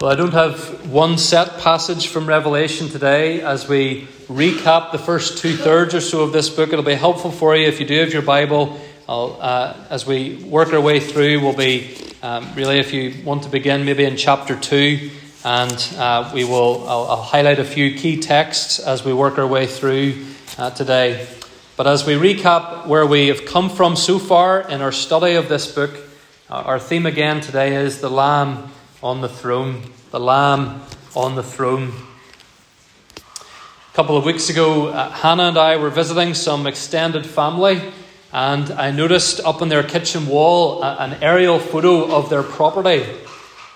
Well, I don't have one set passage from Revelation today. As we recap the first two thirds or so of this book, it'll be helpful for you if you do have your Bible. Uh, as we work our way through, we'll be um, really, if you want to begin, maybe in chapter 2, and uh, we will, I'll, I'll, highlight a few key texts as we work our way through uh, today. But as we recap where we have come from so far in our study of this book, our theme again today is the Lamb on the throne, the Lamb on the throne. A couple of weeks ago, uh, Hannah and I were visiting some extended family, and I noticed up on their kitchen wall uh, an aerial photo of their property.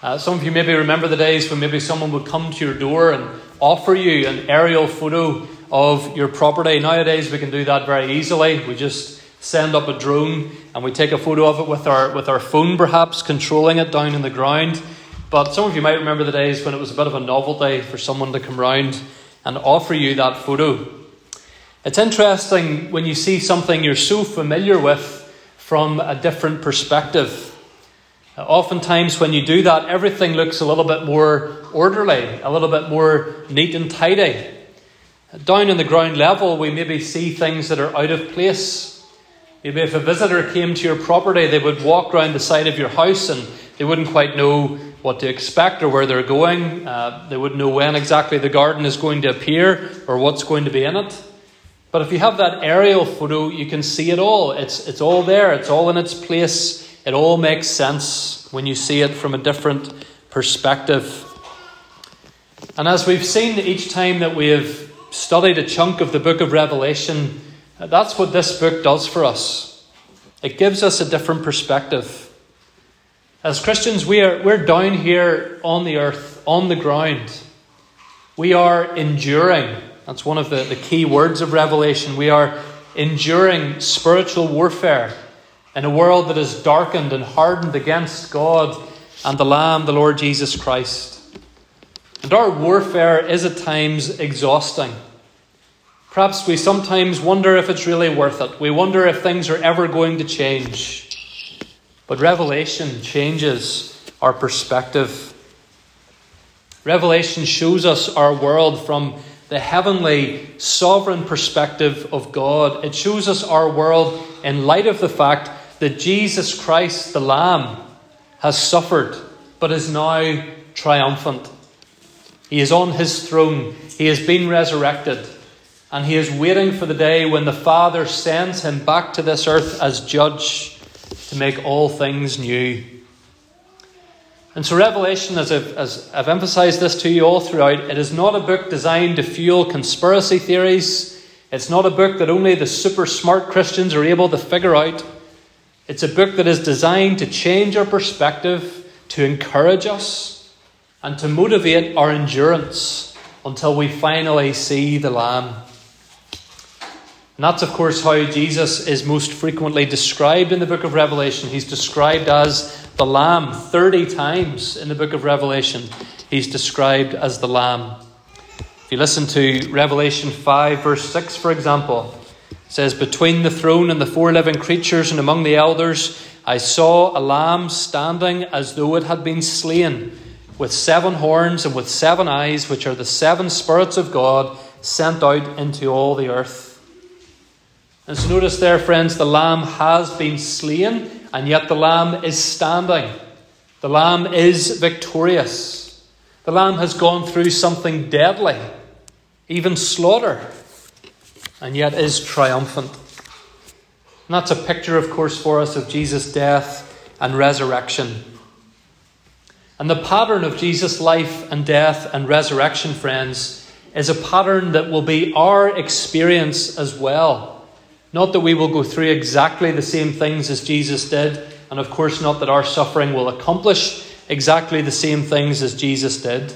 Uh, some of you maybe remember the days when maybe someone would come to your door and offer you an aerial photo of your property. Nowadays, we can do that very easily. We just send up a drone and we take a photo of it with our, with our phone, perhaps, controlling it down in the ground. But some of you might remember the days when it was a bit of a novelty for someone to come round and offer you that photo. It's interesting when you see something you're so familiar with from a different perspective. Oftentimes, when you do that, everything looks a little bit more orderly, a little bit more neat and tidy. Down on the ground level, we maybe see things that are out of place. Maybe if a visitor came to your property, they would walk around the side of your house and they wouldn't quite know what to expect or where they're going. Uh, they wouldn't know when exactly the garden is going to appear or what's going to be in it. But if you have that aerial photo, you can see it all. It's, it's all there, it's all in its place. It all makes sense when you see it from a different perspective. And as we've seen each time that we have studied a chunk of the book of Revelation, that's what this book does for us. It gives us a different perspective. As Christians, we are, we're down here on the earth, on the ground. We are enduring. That's one of the, the key words of Revelation. We are enduring spiritual warfare in a world that is darkened and hardened against God and the Lamb, the Lord Jesus Christ. And our warfare is at times exhausting. Perhaps we sometimes wonder if it's really worth it. We wonder if things are ever going to change. But Revelation changes our perspective. Revelation shows us our world from the heavenly, sovereign perspective of God. It shows us our world in light of the fact that Jesus Christ, the Lamb, has suffered but is now triumphant. He is on his throne, he has been resurrected, and he is waiting for the day when the Father sends him back to this earth as judge to make all things new. And so, Revelation, as I've, as I've emphasized this to you all throughout, it is not a book designed to fuel conspiracy theories. It's not a book that only the super smart Christians are able to figure out. It's a book that is designed to change our perspective, to encourage us, and to motivate our endurance until we finally see the Lamb. And that's, of course, how Jesus is most frequently described in the book of Revelation. He's described as the Lamb 30 times in the book of Revelation. He's described as the Lamb. If you listen to Revelation 5, verse 6, for example, it says, Between the throne and the four living creatures and among the elders, I saw a lamb standing as though it had been slain, with seven horns and with seven eyes, which are the seven spirits of God sent out into all the earth. And so notice there, friends, the lamb has been slain, and yet the lamb is standing. The lamb is victorious. The lamb has gone through something deadly, even slaughter, and yet is triumphant. And that's a picture, of course, for us of Jesus' death and resurrection. And the pattern of Jesus' life and death and resurrection, friends, is a pattern that will be our experience as well. Not that we will go through exactly the same things as Jesus did, and of course, not that our suffering will accomplish exactly the same things as Jesus did.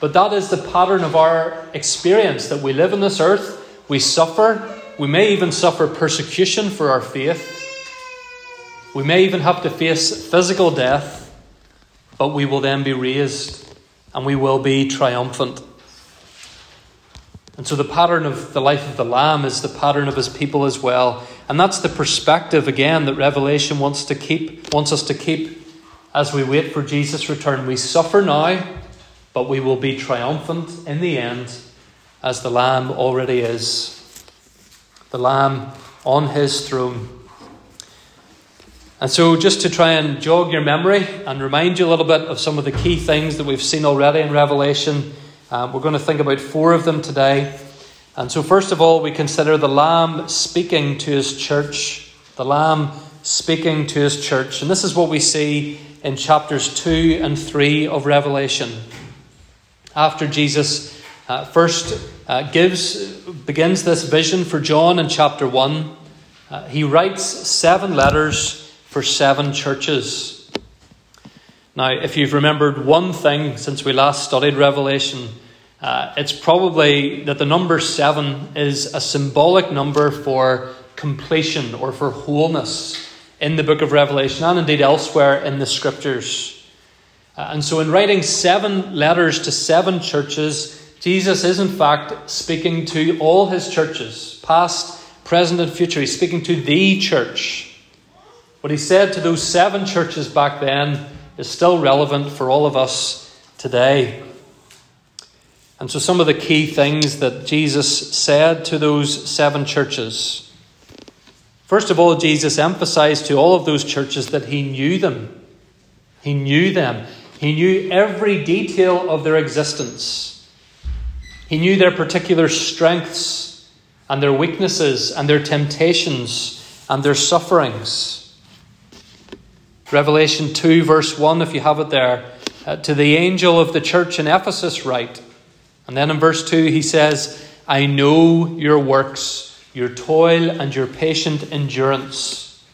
But that is the pattern of our experience that we live on this earth, we suffer, we may even suffer persecution for our faith, we may even have to face physical death, but we will then be raised and we will be triumphant. And so the pattern of the life of the Lamb is the pattern of his people as well. And that's the perspective again that Revelation wants to keep wants us to keep as we wait for Jesus' return. We suffer now, but we will be triumphant in the end, as the Lamb already is. The Lamb on his throne. And so, just to try and jog your memory and remind you a little bit of some of the key things that we've seen already in Revelation, um, we're going to think about four of them today. And so, first of all, we consider the Lamb speaking to his church. The Lamb speaking to his church. And this is what we see in chapters 2 and 3 of Revelation. After Jesus uh, first uh, gives, begins this vision for John in chapter 1, uh, he writes seven letters for seven churches. Now, if you've remembered one thing since we last studied Revelation, uh, it's probably that the number seven is a symbolic number for completion or for wholeness in the book of Revelation and indeed elsewhere in the scriptures. Uh, and so, in writing seven letters to seven churches, Jesus is in fact speaking to all his churches, past, present, and future. He's speaking to the church. What he said to those seven churches back then is still relevant for all of us today. And so, some of the key things that Jesus said to those seven churches. First of all, Jesus emphasized to all of those churches that he knew them. He knew them. He knew every detail of their existence. He knew their particular strengths and their weaknesses and their temptations and their sufferings. Revelation 2, verse 1, if you have it there, uh, to the angel of the church in Ephesus, write. And then in verse 2, he says, I know your works your toil and your patient endurance.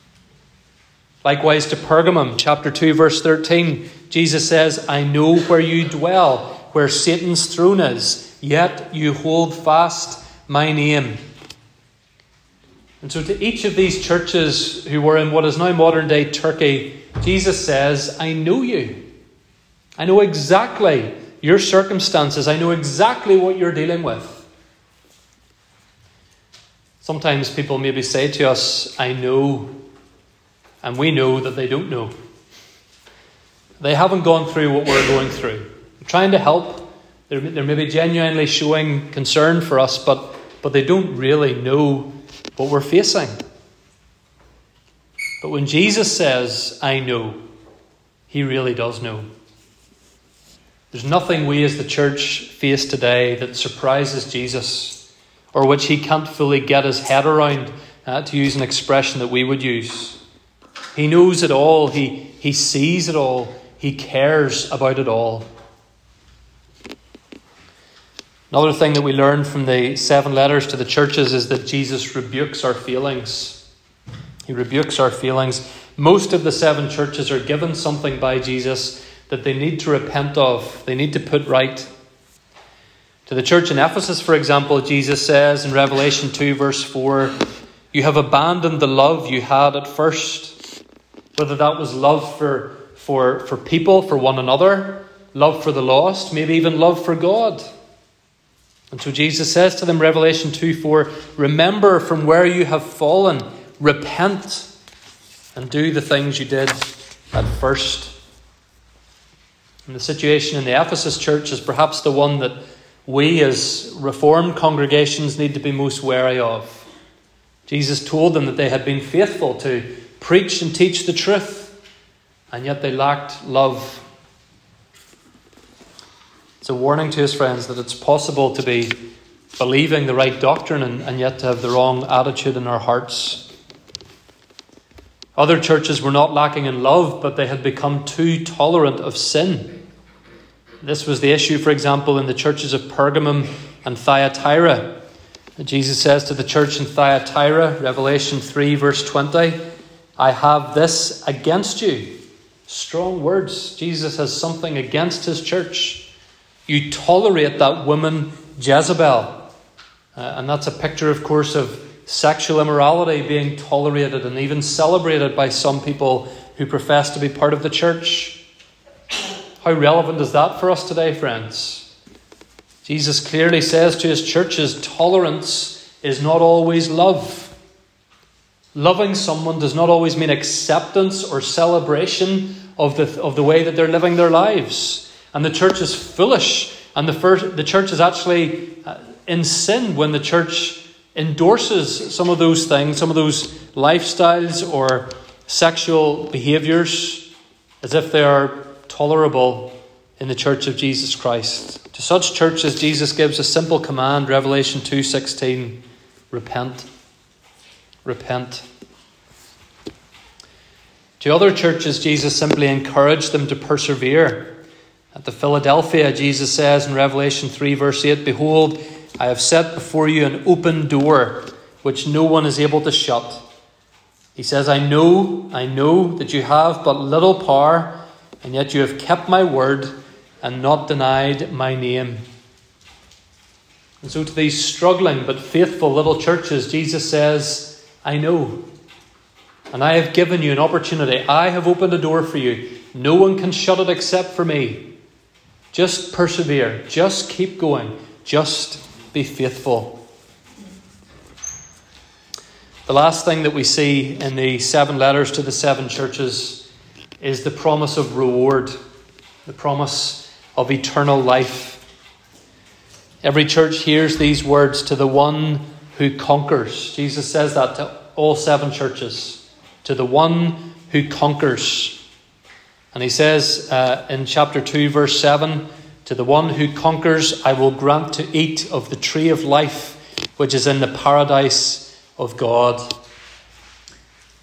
Likewise to Pergamum, chapter 2, verse 13, Jesus says, I know where you dwell, where Satan's throne is, yet you hold fast my name. And so, to each of these churches who were in what is now modern day Turkey, Jesus says, I know you. I know exactly your circumstances. I know exactly what you're dealing with. Sometimes people maybe say to us, I know, and we know that they don't know. They haven't gone through what we're going through. They're trying to help, they're, they're maybe genuinely showing concern for us, but, but they don't really know what we're facing. But when Jesus says, I know, he really does know. There's nothing we as the church face today that surprises Jesus or which he can't fully get his head around, uh, to use an expression that we would use. He knows it all, he, he sees it all, he cares about it all. Another thing that we learn from the seven letters to the churches is that Jesus rebukes our feelings. He rebukes our feelings. Most of the seven churches are given something by Jesus that they need to repent of, they need to put right. To the church in Ephesus, for example, Jesus says in Revelation 2, verse 4, You have abandoned the love you had at first. Whether that was love for, for, for people, for one another, love for the lost, maybe even love for God. And so Jesus says to them, Revelation 2 4, Remember from where you have fallen, repent, and do the things you did at first. And the situation in the Ephesus church is perhaps the one that we as Reformed congregations need to be most wary of. Jesus told them that they had been faithful to preach and teach the truth, and yet they lacked love. It's a warning to his friends that it's possible to be believing the right doctrine and, and yet to have the wrong attitude in our hearts. Other churches were not lacking in love, but they had become too tolerant of sin. This was the issue, for example, in the churches of Pergamum and Thyatira. Jesus says to the church in Thyatira, Revelation 3, verse 20, I have this against you. Strong words. Jesus has something against his church. You tolerate that woman Jezebel. Uh, and that's a picture, of course, of sexual immorality being tolerated and even celebrated by some people who profess to be part of the church. How relevant is that for us today, friends? Jesus clearly says to his churches tolerance is not always love. Loving someone does not always mean acceptance or celebration of the, of the way that they're living their lives. And the church is foolish. And the, first, the church is actually uh, in sin when the church endorses some of those things, some of those lifestyles or sexual behaviors as if they are tolerable in the church of Jesus Christ. To such churches Jesus gives a simple command, Revelation 2:16, repent. Repent. To other churches Jesus simply encouraged them to persevere. At the Philadelphia Jesus says in Revelation 3 verse 8, behold, I have set before you an open door which no one is able to shut. He says, I know, I know that you have but little power, and yet you have kept my word and not denied my name. And so, to these struggling but faithful little churches, Jesus says, I know. And I have given you an opportunity. I have opened a door for you. No one can shut it except for me. Just persevere. Just keep going. Just be faithful. The last thing that we see in the seven letters to the seven churches is the promise of reward, the promise of eternal life. Every church hears these words to the one who conquers. Jesus says that to all seven churches, to the one who conquers. And he says uh, in chapter 2, verse 7 To the one who conquers, I will grant to eat of the tree of life, which is in the paradise of God.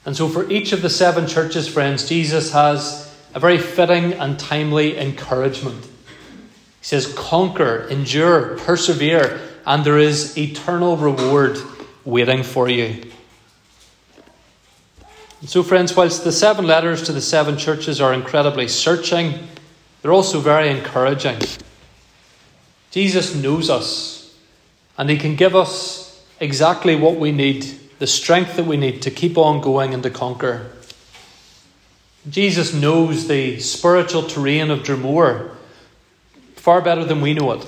And so, for each of the seven churches, friends, Jesus has a very fitting and timely encouragement. He says, Conquer, endure, persevere, and there is eternal reward waiting for you. And so, friends, whilst the seven letters to the seven churches are incredibly searching, they're also very encouraging. Jesus knows us, and He can give us exactly what we need, the strength that we need to keep on going and to conquer. Jesus knows the spiritual terrain of Dromore far better than we know it.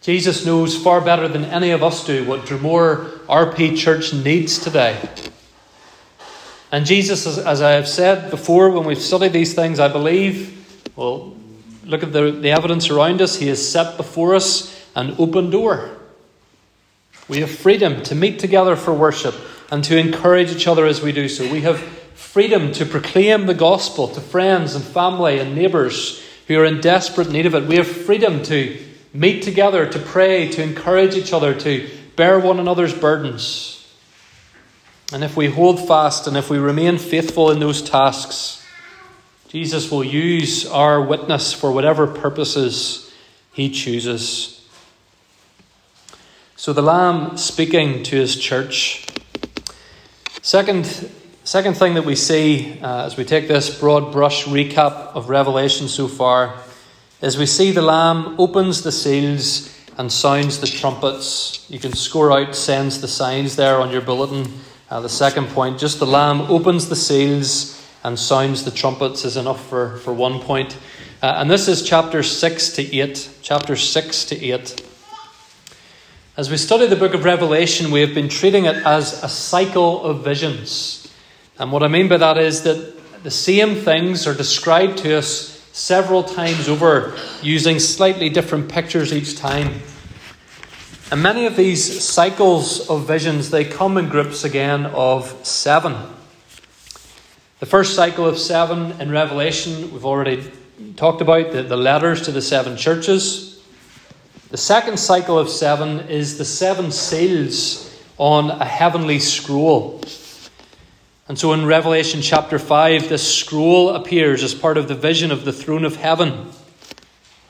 Jesus knows far better than any of us do what Dromore RP Church needs today. And Jesus, as I have said before when we've studied these things, I believe, well, look at the, the evidence around us, He has set before us an open door. We have freedom to meet together for worship and to encourage each other as we do so. We have freedom to proclaim the gospel to friends and family and neighbours who are in desperate need of it. We have freedom to meet together, to pray, to encourage each other, to bear one another's burdens. And if we hold fast and if we remain faithful in those tasks, Jesus will use our witness for whatever purposes he chooses. So the Lamb speaking to his church. Second, second thing that we see uh, as we take this broad brush recap of Revelation so far is we see the Lamb opens the seals and sounds the trumpets. You can score out, sends the signs there on your bulletin. Uh, the second point, just the Lamb opens the seals and sounds the trumpets is enough for, for one point. Uh, and this is chapter 6 to 8. Chapter 6 to 8. As we study the book of Revelation, we have been treating it as a cycle of visions. And what I mean by that is that the same things are described to us several times over using slightly different pictures each time. And many of these cycles of visions, they come in groups again of seven. The first cycle of seven in Revelation, we've already talked about the, the letters to the seven churches. The second cycle of seven is the seven seals on a heavenly scroll. And so in Revelation chapter 5, this scroll appears as part of the vision of the throne of heaven.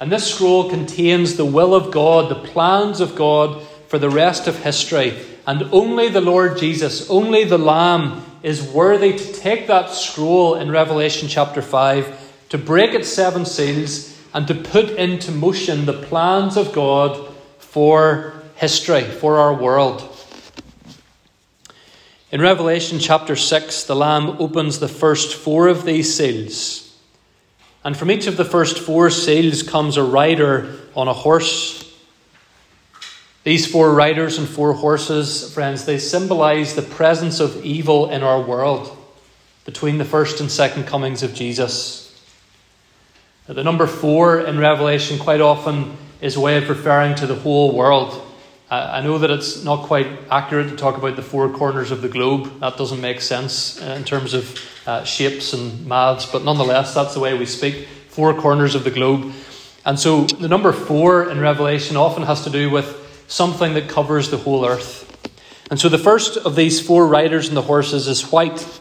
And this scroll contains the will of God, the plans of God for the rest of history. And only the Lord Jesus, only the Lamb, is worthy to take that scroll in Revelation chapter 5, to break its seven seals, and to put into motion the plans of God for history, for our world. In Revelation chapter 6, the Lamb opens the first four of these seals. And from each of the first four seals comes a rider on a horse. These four riders and four horses, friends, they symbolize the presence of evil in our world. between the first and second comings of Jesus. The number four in Revelation quite often is a way of referring to the whole world. I know that it's not quite accurate to talk about the four corners of the globe. That doesn't make sense uh, in terms of uh, shapes and maths, but nonetheless, that's the way we speak four corners of the globe. And so the number four in Revelation often has to do with something that covers the whole earth. And so the first of these four riders and the horses is white.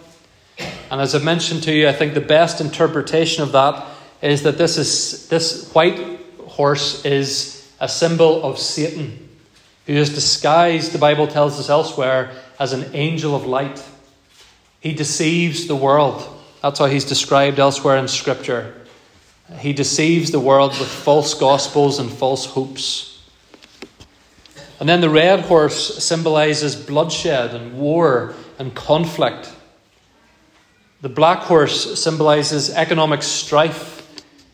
And as I've mentioned to you, I think the best interpretation of that is that this is this white horse is a symbol of Satan who is disguised, the Bible tells us elsewhere, as an angel of light. He deceives the world. That's how he's described elsewhere in Scripture. He deceives the world with false gospels and false hopes. And then the red horse symbolizes bloodshed and war and conflict. The black horse symbolizes economic strife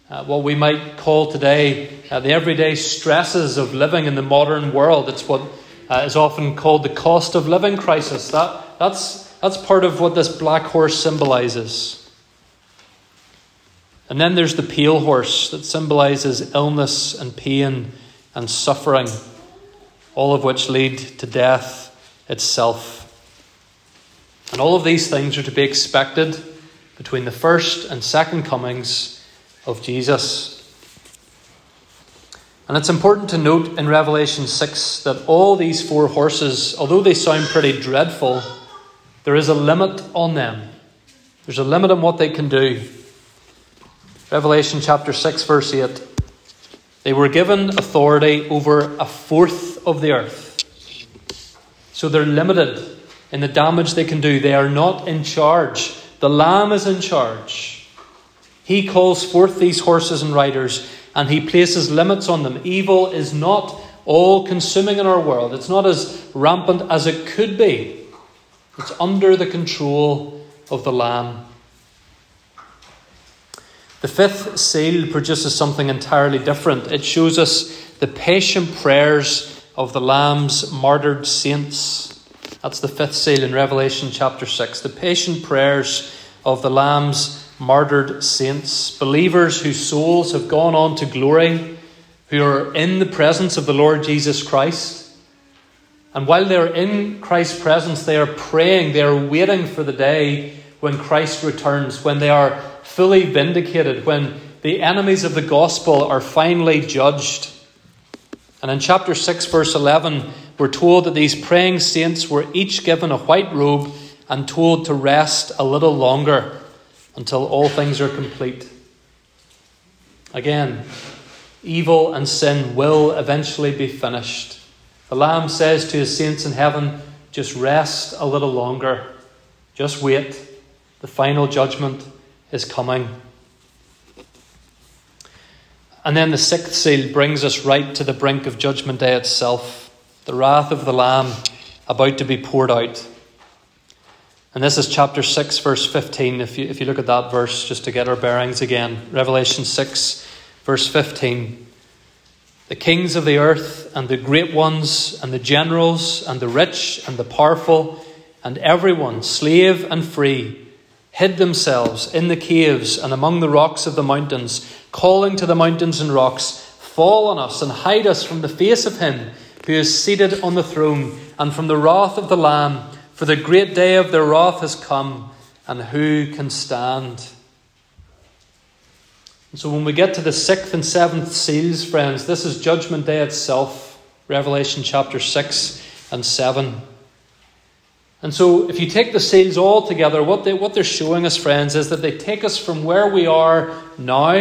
uh, what we might call today uh, the everyday stresses of living in the modern world. It's what uh, is often called the cost of living crisis. That, that's, that's part of what this black horse symbolizes. And then there's the pale horse that symbolizes illness and pain and suffering, all of which lead to death itself. And all of these things are to be expected between the first and second comings of Jesus. And it's important to note in Revelation 6 that all these four horses, although they sound pretty dreadful, there is a limit on them. There's a limit on what they can do. Revelation chapter 6, verse 8. They were given authority over a fourth of the earth. So they're limited in the damage they can do. They are not in charge. The Lamb is in charge. He calls forth these horses and riders and he places limits on them. Evil is not all consuming in our world, it's not as rampant as it could be. It's under the control of the Lamb. The fifth seal produces something entirely different. It shows us the patient prayers of the Lamb's martyred saints. That's the fifth seal in Revelation chapter 6. The patient prayers of the Lamb's martyred saints, believers whose souls have gone on to glory, who are in the presence of the Lord Jesus Christ. And while they're in Christ's presence, they are praying, they are waiting for the day when Christ returns, when they are fully vindicated, when the enemies of the gospel are finally judged. And in chapter 6, verse 11, we're told that these praying saints were each given a white robe and told to rest a little longer until all things are complete. Again, evil and sin will eventually be finished. The Lamb says to his saints in heaven, just rest a little longer. Just wait. The final judgment is coming. And then the sixth seal brings us right to the brink of Judgment Day itself. The wrath of the Lamb about to be poured out. And this is chapter 6, verse 15. If you, if you look at that verse, just to get our bearings again, Revelation 6, verse 15. The kings of the earth, and the great ones, and the generals, and the rich, and the powerful, and everyone, slave and free, hid themselves in the caves and among the rocks of the mountains, calling to the mountains and rocks, Fall on us and hide us from the face of him who is seated on the throne, and from the wrath of the Lamb. For the great day of their wrath has come, and who can stand? And so when we get to the sixth and seventh seals, friends, this is Judgment Day itself, Revelation chapter 6 and 7. And so, if you take the seals all together, what, they, what they're showing us, friends, is that they take us from where we are now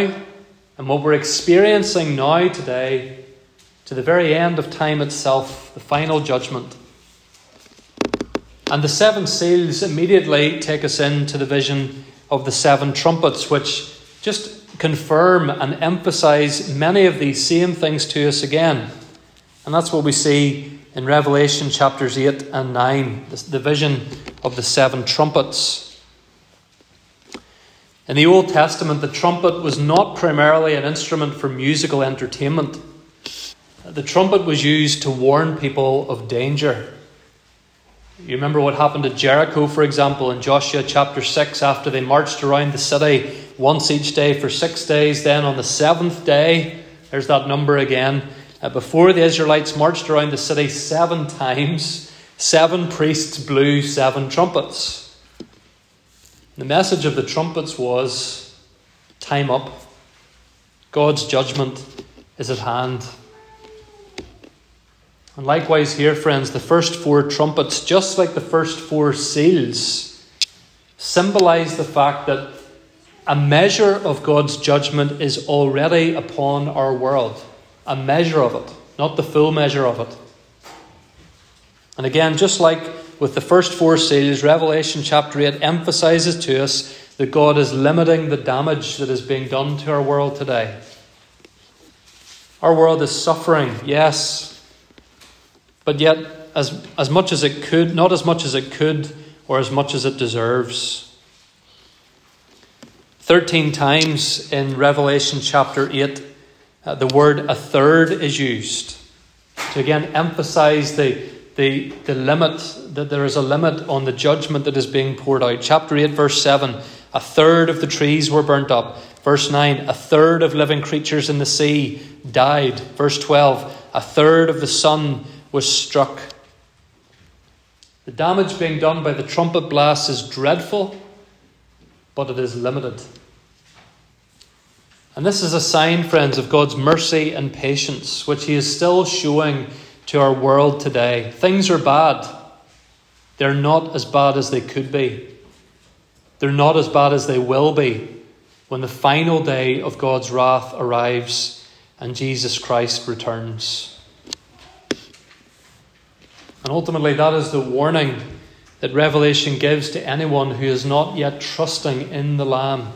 and what we're experiencing now today to the very end of time itself, the final judgment. And the seven seals immediately take us into the vision of the seven trumpets, which just confirm and emphasize many of these same things to us again. And that's what we see in Revelation chapters 8 and 9, the vision of the seven trumpets. In the Old Testament, the trumpet was not primarily an instrument for musical entertainment. The trumpet was used to warn people of danger. You remember what happened at Jericho, for example, in Joshua chapter 6, after they marched around the city once each day for six days. Then on the seventh day, there's that number again. Uh, before the Israelites marched around the city seven times, seven priests blew seven trumpets. The message of the trumpets was time up. God's judgment is at hand. And likewise, here, friends, the first four trumpets, just like the first four seals, symbolize the fact that a measure of God's judgment is already upon our world. A measure of it, not the full measure of it. And again, just like with the first four seals, Revelation chapter 8 emphasizes to us that God is limiting the damage that is being done to our world today. Our world is suffering, yes, but yet as, as much as it could, not as much as it could or as much as it deserves. 13 times in Revelation chapter 8, uh, the word a third is used to again emphasize the, the, the limit, that there is a limit on the judgment that is being poured out. Chapter 8, verse 7 a third of the trees were burnt up. Verse 9 a third of living creatures in the sea died. Verse 12 a third of the sun was struck. The damage being done by the trumpet blast is dreadful, but it is limited. And this is a sign, friends, of God's mercy and patience, which He is still showing to our world today. Things are bad. They're not as bad as they could be. They're not as bad as they will be when the final day of God's wrath arrives and Jesus Christ returns. And ultimately, that is the warning that Revelation gives to anyone who is not yet trusting in the Lamb.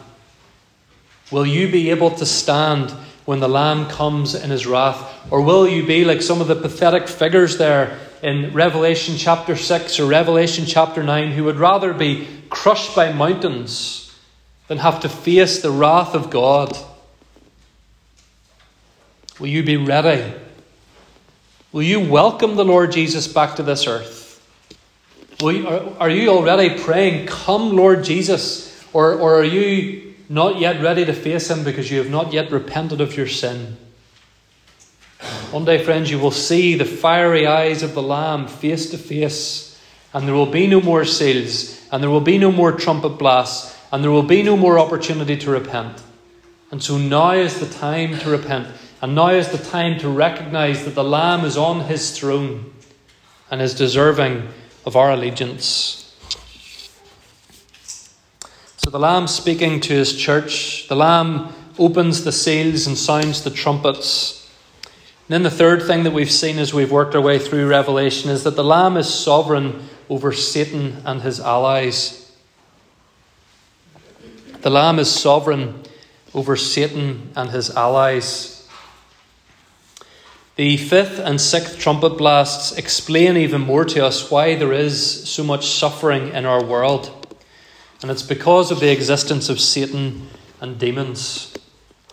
Will you be able to stand when the Lamb comes in his wrath? Or will you be like some of the pathetic figures there in Revelation chapter 6 or Revelation chapter 9 who would rather be crushed by mountains than have to face the wrath of God? Will you be ready Will you welcome the Lord Jesus back to this earth? You, are, are, you already praying, Come, Lord Jesus? Or, or are you not yet ready to face Him because you have not yet repented of your sin? One day, friends, you will see the fiery eyes of the Lamb face to face, and there will be no more seals, and there will be no more trumpet blasts, and there will be no more opportunity to repent. And so now is the time to repent. And now is the time to recognize that the Lamb is on his throne and is deserving of our allegiance. So the Lamb speaking to his church, the Lamb opens the seals and sounds the trumpets. And then the third thing that we've seen as we've worked our way through Revelation is that the Lamb is sovereign over Satan and his allies. The Lamb is sovereign over Satan and his allies. The fifth and sixth trumpet blasts explain even more to us why there is so much suffering in our world. And it's because of the existence of Satan and demons.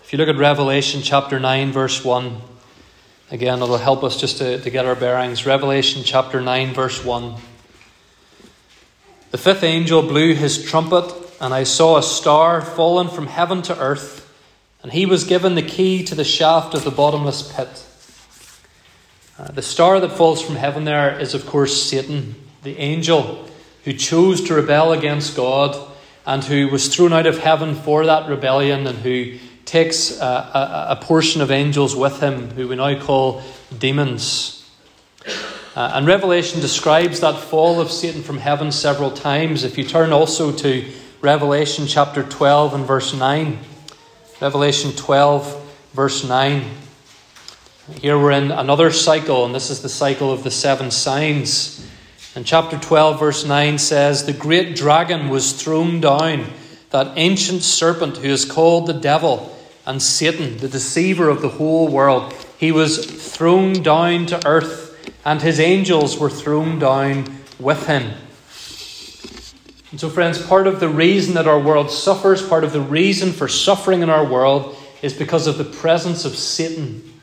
If you look at Revelation chapter 9, verse 1, again, it'll help us just to, to get our bearings. Revelation chapter 9, verse 1. The fifth angel blew his trumpet, and I saw a star fallen from heaven to earth, and he was given the key to the shaft of the bottomless pit. Uh, the star that falls from heaven there is, of course, Satan, the angel who chose to rebel against God and who was thrown out of heaven for that rebellion and who takes uh, a, a, portion of angels with him, who we now call demons. Uh, and Revelation describes that fall of Satan from heaven several times. If you turn also to Revelation chapter 12 and verse 9, Revelation 12, verse 9. Here we're in another cycle, and this is the cycle of the seven signs. And chapter 12, verse 9 says, The great dragon was thrown down, that ancient serpent who is called the devil and Satan, the deceiver of the whole world. He was thrown down to earth, and his angels were thrown down with him. And so, friends, part of the reason that our world suffers, part of the reason for suffering in our world, is because of the presence of Satan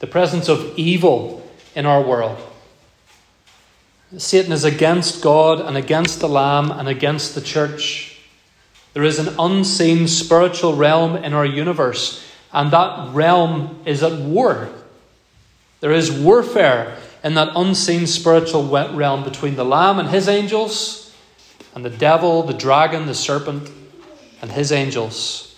the presence of evil in our world. Satan is against God and against the Lamb and against the church. There is an unseen spiritual realm in our universe, and that realm is at war. There is warfare in that unseen spiritual realm between the Lamb and his angels, and the devil, the dragon, the serpent, and his angels.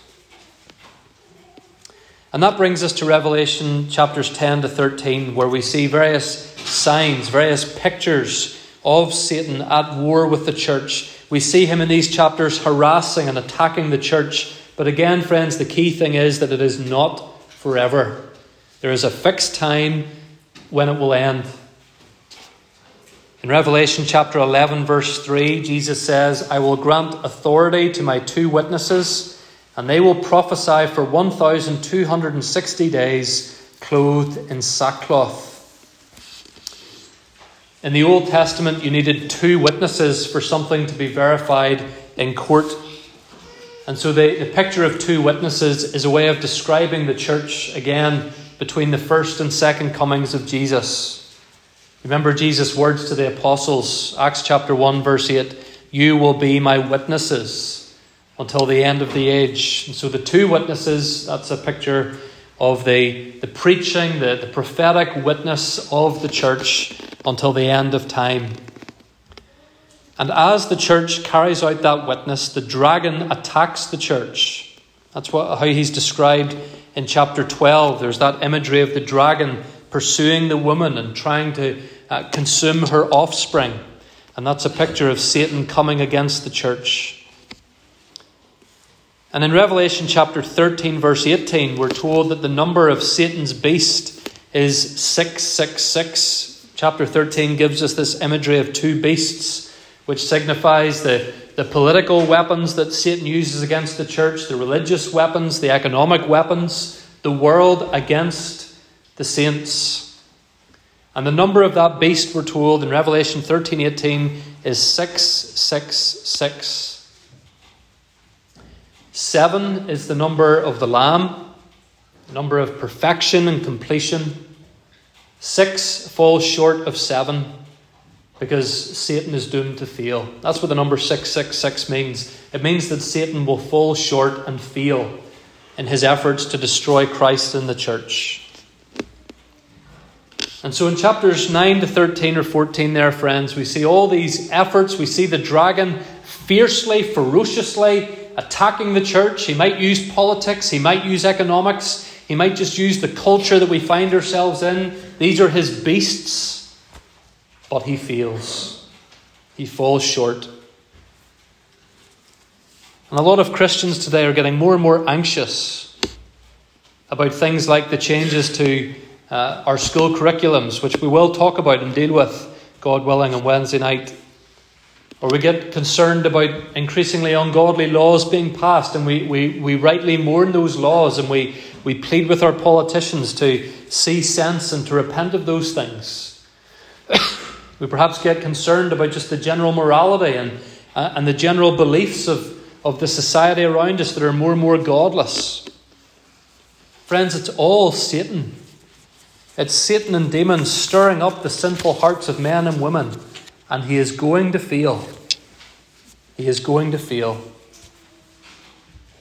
And that brings us to Revelation chapters 10 to 13, where we see various signs, various pictures of Satan at war with the church. We see him in these chapters harassing and attacking the church. But again, friends, the key thing is that it is not forever. There is a fixed time when it will end. In Revelation chapter 11, verse 3, Jesus says, I will grant authority to my two witnesses, and they will prophesy for 1,260 days, clothed in sackcloth. In the Old Testament, you needed two witnesses for something to be verified in court. And so the, the picture of two witnesses is a way of describing the church again between the first and second comings of Jesus. Remember Jesus' words to the apostles, Acts chapter 1, verse 8 You will be my witnesses until the end of the age. And so the two witnesses, that's a picture of the, the preaching, the, the prophetic witness of the church until the end of time. And as the church carries out that witness, the dragon attacks the church. That's what, how he's described in chapter 12. There's that imagery of the dragon pursuing the woman and trying to uh, consume her offspring. And that's a picture of Satan coming against the church. And in Revelation chapter 13, verse 18, we're told that the number of Satan's beast is 666. Chapter 13 gives us this imagery of two beasts, which signifies the, the political weapons that Satan uses against the church, the religious weapons, the economic weapons, the world against the saints. And the number of that beast, we're told in Revelation 13 18, is 666. Seven is the number of the Lamb, number of perfection and completion. Six falls short of seven because Satan is doomed to fail. That's what the number 666 means. It means that Satan will fall short and fail in his efforts to destroy Christ and the church. And so in chapters 9 to 13 or 14, there, friends, we see all these efforts. We see the dragon fiercely, ferociously attacking the church. He might use politics. He might use economics. He might just use the culture that we find ourselves in. These are his beasts. But he fails, he falls short. And a lot of Christians today are getting more and more anxious about things like the changes to uh, our school curriculums, which we will talk about and deal with, God willing, on Wednesday night. Or we get concerned about increasingly ungodly laws being passed, and we, we, we rightly mourn those laws, and we, we plead with our politicians to see sense and to repent of those things. we perhaps get concerned about just the general morality and, uh, and the general beliefs of, of the society around us that are more and more godless. Friends, it's all Satan. It's Satan and demons stirring up the sinful hearts of men and women and he is going to fail. He is going to fail.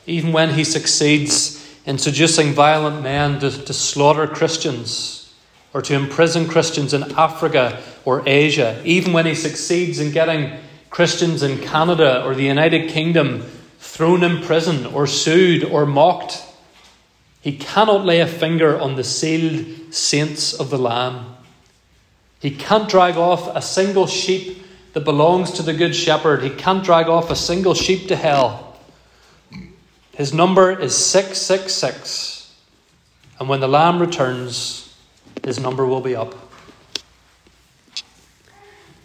Even when he succeeds in seducing violent men to, to slaughter Christians or to imprison Christians in Africa or Asia, even when he succeeds in getting Christians in Canada or the United Kingdom thrown in prison or sued or mocked, he cannot lay a finger on the sealed saints of the Lamb. He can't drag off a single sheep that belongs to the Good Shepherd. He can't drag off a single sheep to hell. His number is 666. And when the Lamb returns, his number will be up.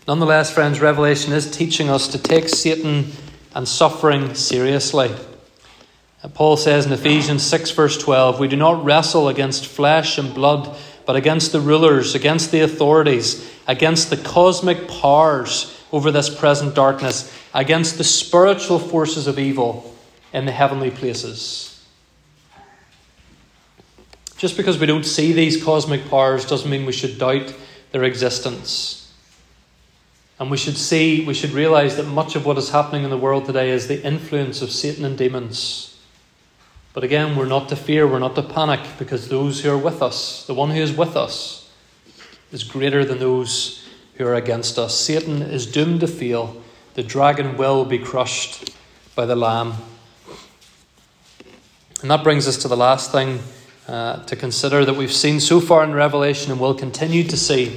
Nonetheless, friends, Revelation is teaching us to take Satan and suffering seriously. Paul says in Ephesians 6, verse 12, We do not wrestle against flesh and blood but against the rulers, against the authorities, against the cosmic powers over this present darkness, against the spiritual forces of evil in the heavenly places. Just because we don't see these cosmic powers doesn't mean we should doubt their existence. And we should see, we should realize that much of what is happening in the world today is the influence of Satan and demons. But again, we're not to fear, we're not to panic, because those who are with us, the one who is with us, is greater than those who are against us. Satan is doomed to fail. The dragon will be crushed by the Lamb. And that brings us to the last thing uh, to consider that we've seen so far in Revelation and will continue to see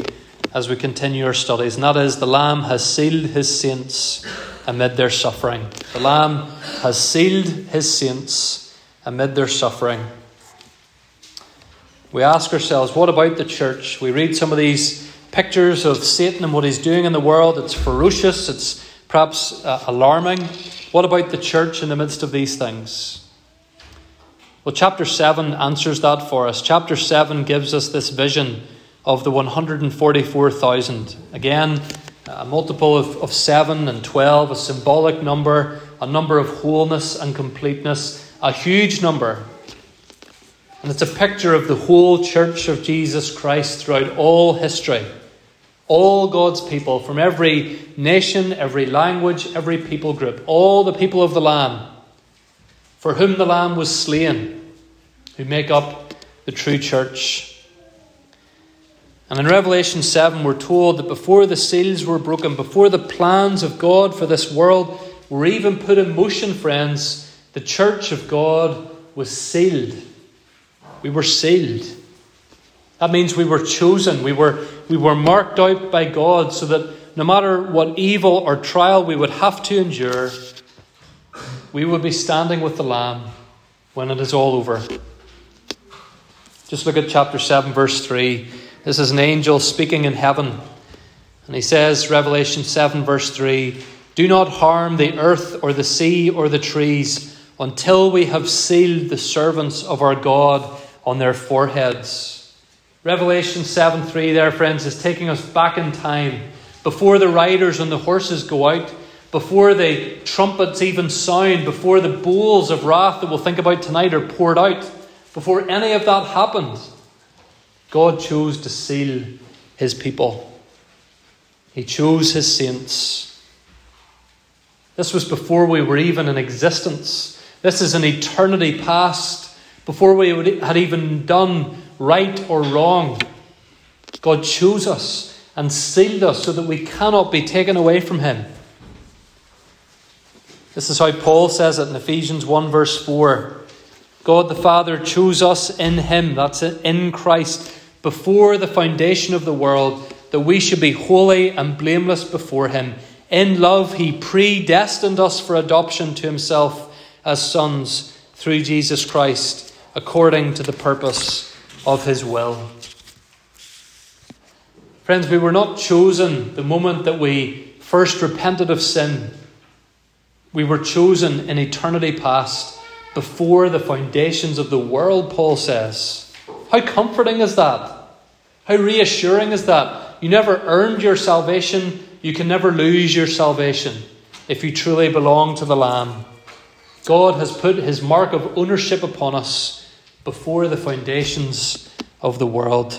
as we continue our studies, and that is the Lamb has sealed his saints amid their suffering. The Lamb has sealed his saints amid their suffering. We ask ourselves, what about the church? We read some of these pictures of Satan and what he's doing in the world. It's ferocious, it's perhaps uh, alarming. What about the church in the midst of these things? Well, chapter 7 answers that for us. Chapter 7 gives us this vision of the 144,000. Again, a multiple of, of 7 and 12, a symbolic number, a number of wholeness and completeness, a huge number. And it's a picture of the whole church of Jesus Christ throughout all history. All God's people from every nation, every language, every people group, all the people of the Lamb, for whom the Lamb was slain, who make up the true church. And in Revelation 7, we're told that before the seals were broken, before the plans of God for this world were even put in motion, friends, the church of God was sealed. We were sealed. That means we were chosen. We were, we were marked out by God so that no matter what evil or trial we would have to endure, we would be standing with the Lamb when it is all over. Just look at chapter 7, verse 3. This is an angel speaking in heaven. And he says, Revelation 7, verse 3 Do not harm the earth or the sea or the trees until we have sealed the servants of our God on their foreheads. Revelation 7 3, there, friends, is taking us back in time before the riders on the horses go out, before the trumpets even sound, before the bowls of wrath that we'll think about tonight are poured out, before any of that happens. God chose to seal his people. He chose his saints. This was before we were even in existence. This is an eternity past, before we had even done right or wrong. God chose us and sealed us so that we cannot be taken away from him. This is how Paul says it in Ephesians 1, verse 4. God the Father chose us in him, that's it, in Christ before the foundation of the world that we should be holy and blameless before Him. In love, He predestined us for adoption to Himself as sons through Jesus Christ, according to the purpose of His will. Friends, we were not chosen the moment that we first repented of sin. We were chosen in eternity past, before the foundations of the world, Paul says. How comforting is that? How reassuring is that? You never earned your salvation. You can never lose your salvation if you truly belong to the Lamb. God has put his mark of ownership upon us before the foundations of the world.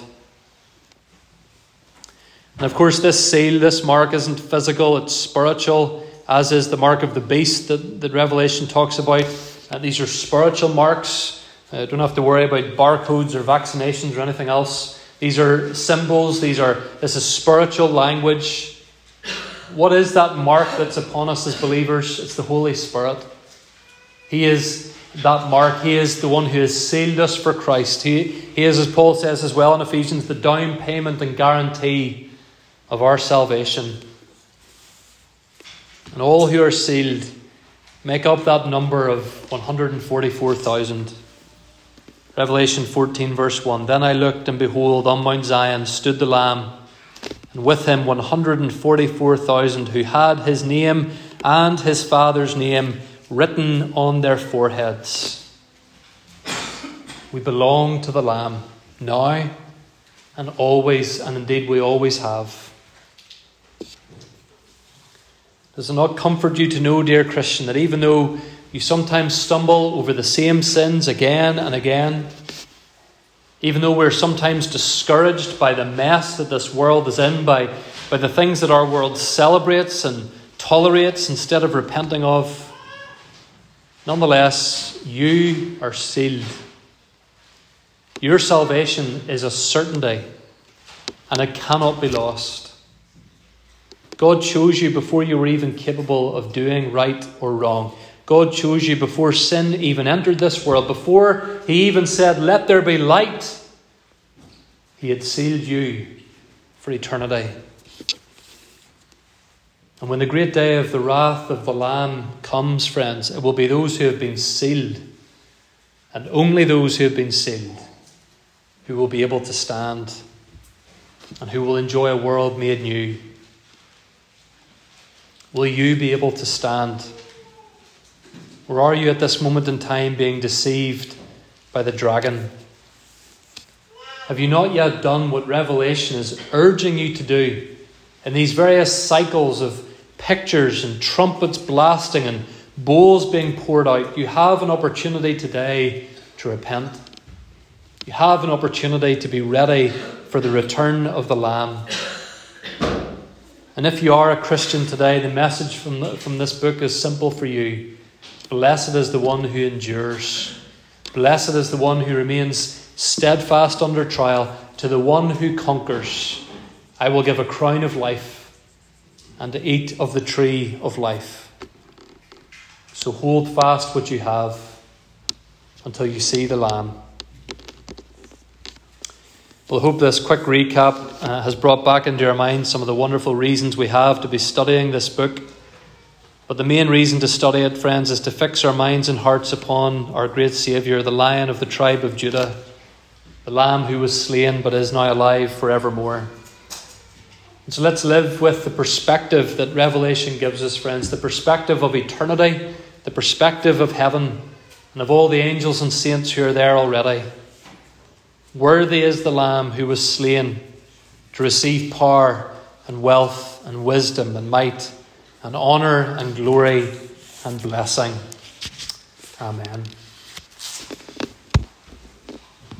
And of course, this seal, this mark isn't physical, it's spiritual, as is the mark of the beast that, that Revelation talks about. And these are spiritual marks. Uh, don't have to worry about barcodes or vaccinations or anything else. These are symbols, these are this is spiritual language. What is that mark that's upon us as believers? It's the Holy Spirit. He is that mark. He is the one who has sealed us for Christ. He, he is, as Paul says as well in Ephesians, the down payment and guarantee of our salvation. And all who are sealed make up that number of 144,000. Revelation 14, verse 1 Then I looked, and behold, on Mount Zion stood the Lamb, and with him 144,000 who had his name and his father's name written on their foreheads. We belong to the Lamb now and always, and indeed we always have. Does it not comfort you to know, dear Christian, that even though you sometimes stumble over the same sins again and again. Even though we're sometimes discouraged by the mess that this world is in, by, by the things that our world celebrates and tolerates instead of repenting of, nonetheless, you are sealed. Your salvation is a certainty and it cannot be lost. God chose you before you were even capable of doing right or wrong. God chose you before sin even entered this world, before He even said, Let there be light. He had sealed you for eternity. And when the great day of the wrath of the Lamb comes, friends, it will be those who have been sealed, and only those who have been sealed, who will be able to stand and who will enjoy a world made new. Will you be able to stand? Or are you at this moment in time being deceived by the dragon? Have you not yet done what Revelation is urging you to do in these various cycles of pictures and trumpets blasting and bowls being poured out? You have an opportunity today to repent. You have an opportunity to be ready for the return of the Lamb. And if you are a Christian today, the message from, the, from this book is simple for you. Blessed is the one who endures. Blessed is the one who remains steadfast under trial. To the one who conquers, I will give a crown of life and to eat of the tree of life. So hold fast what you have until you see the Lamb. Well, I hope this quick recap uh, has brought back into your mind some of the wonderful reasons we have to be studying this book. But the main reason to study it, friends, is to fix our minds and hearts upon our great Saviour, the Lion of the tribe of Judah, the Lamb who was slain but is now alive forevermore. So let's live with the perspective that Revelation gives us, friends the perspective of eternity, the perspective of heaven, and of all the angels and saints who are there already. Worthy is the Lamb who was slain to receive power and wealth and wisdom and might and honour and glory and blessing. Amen.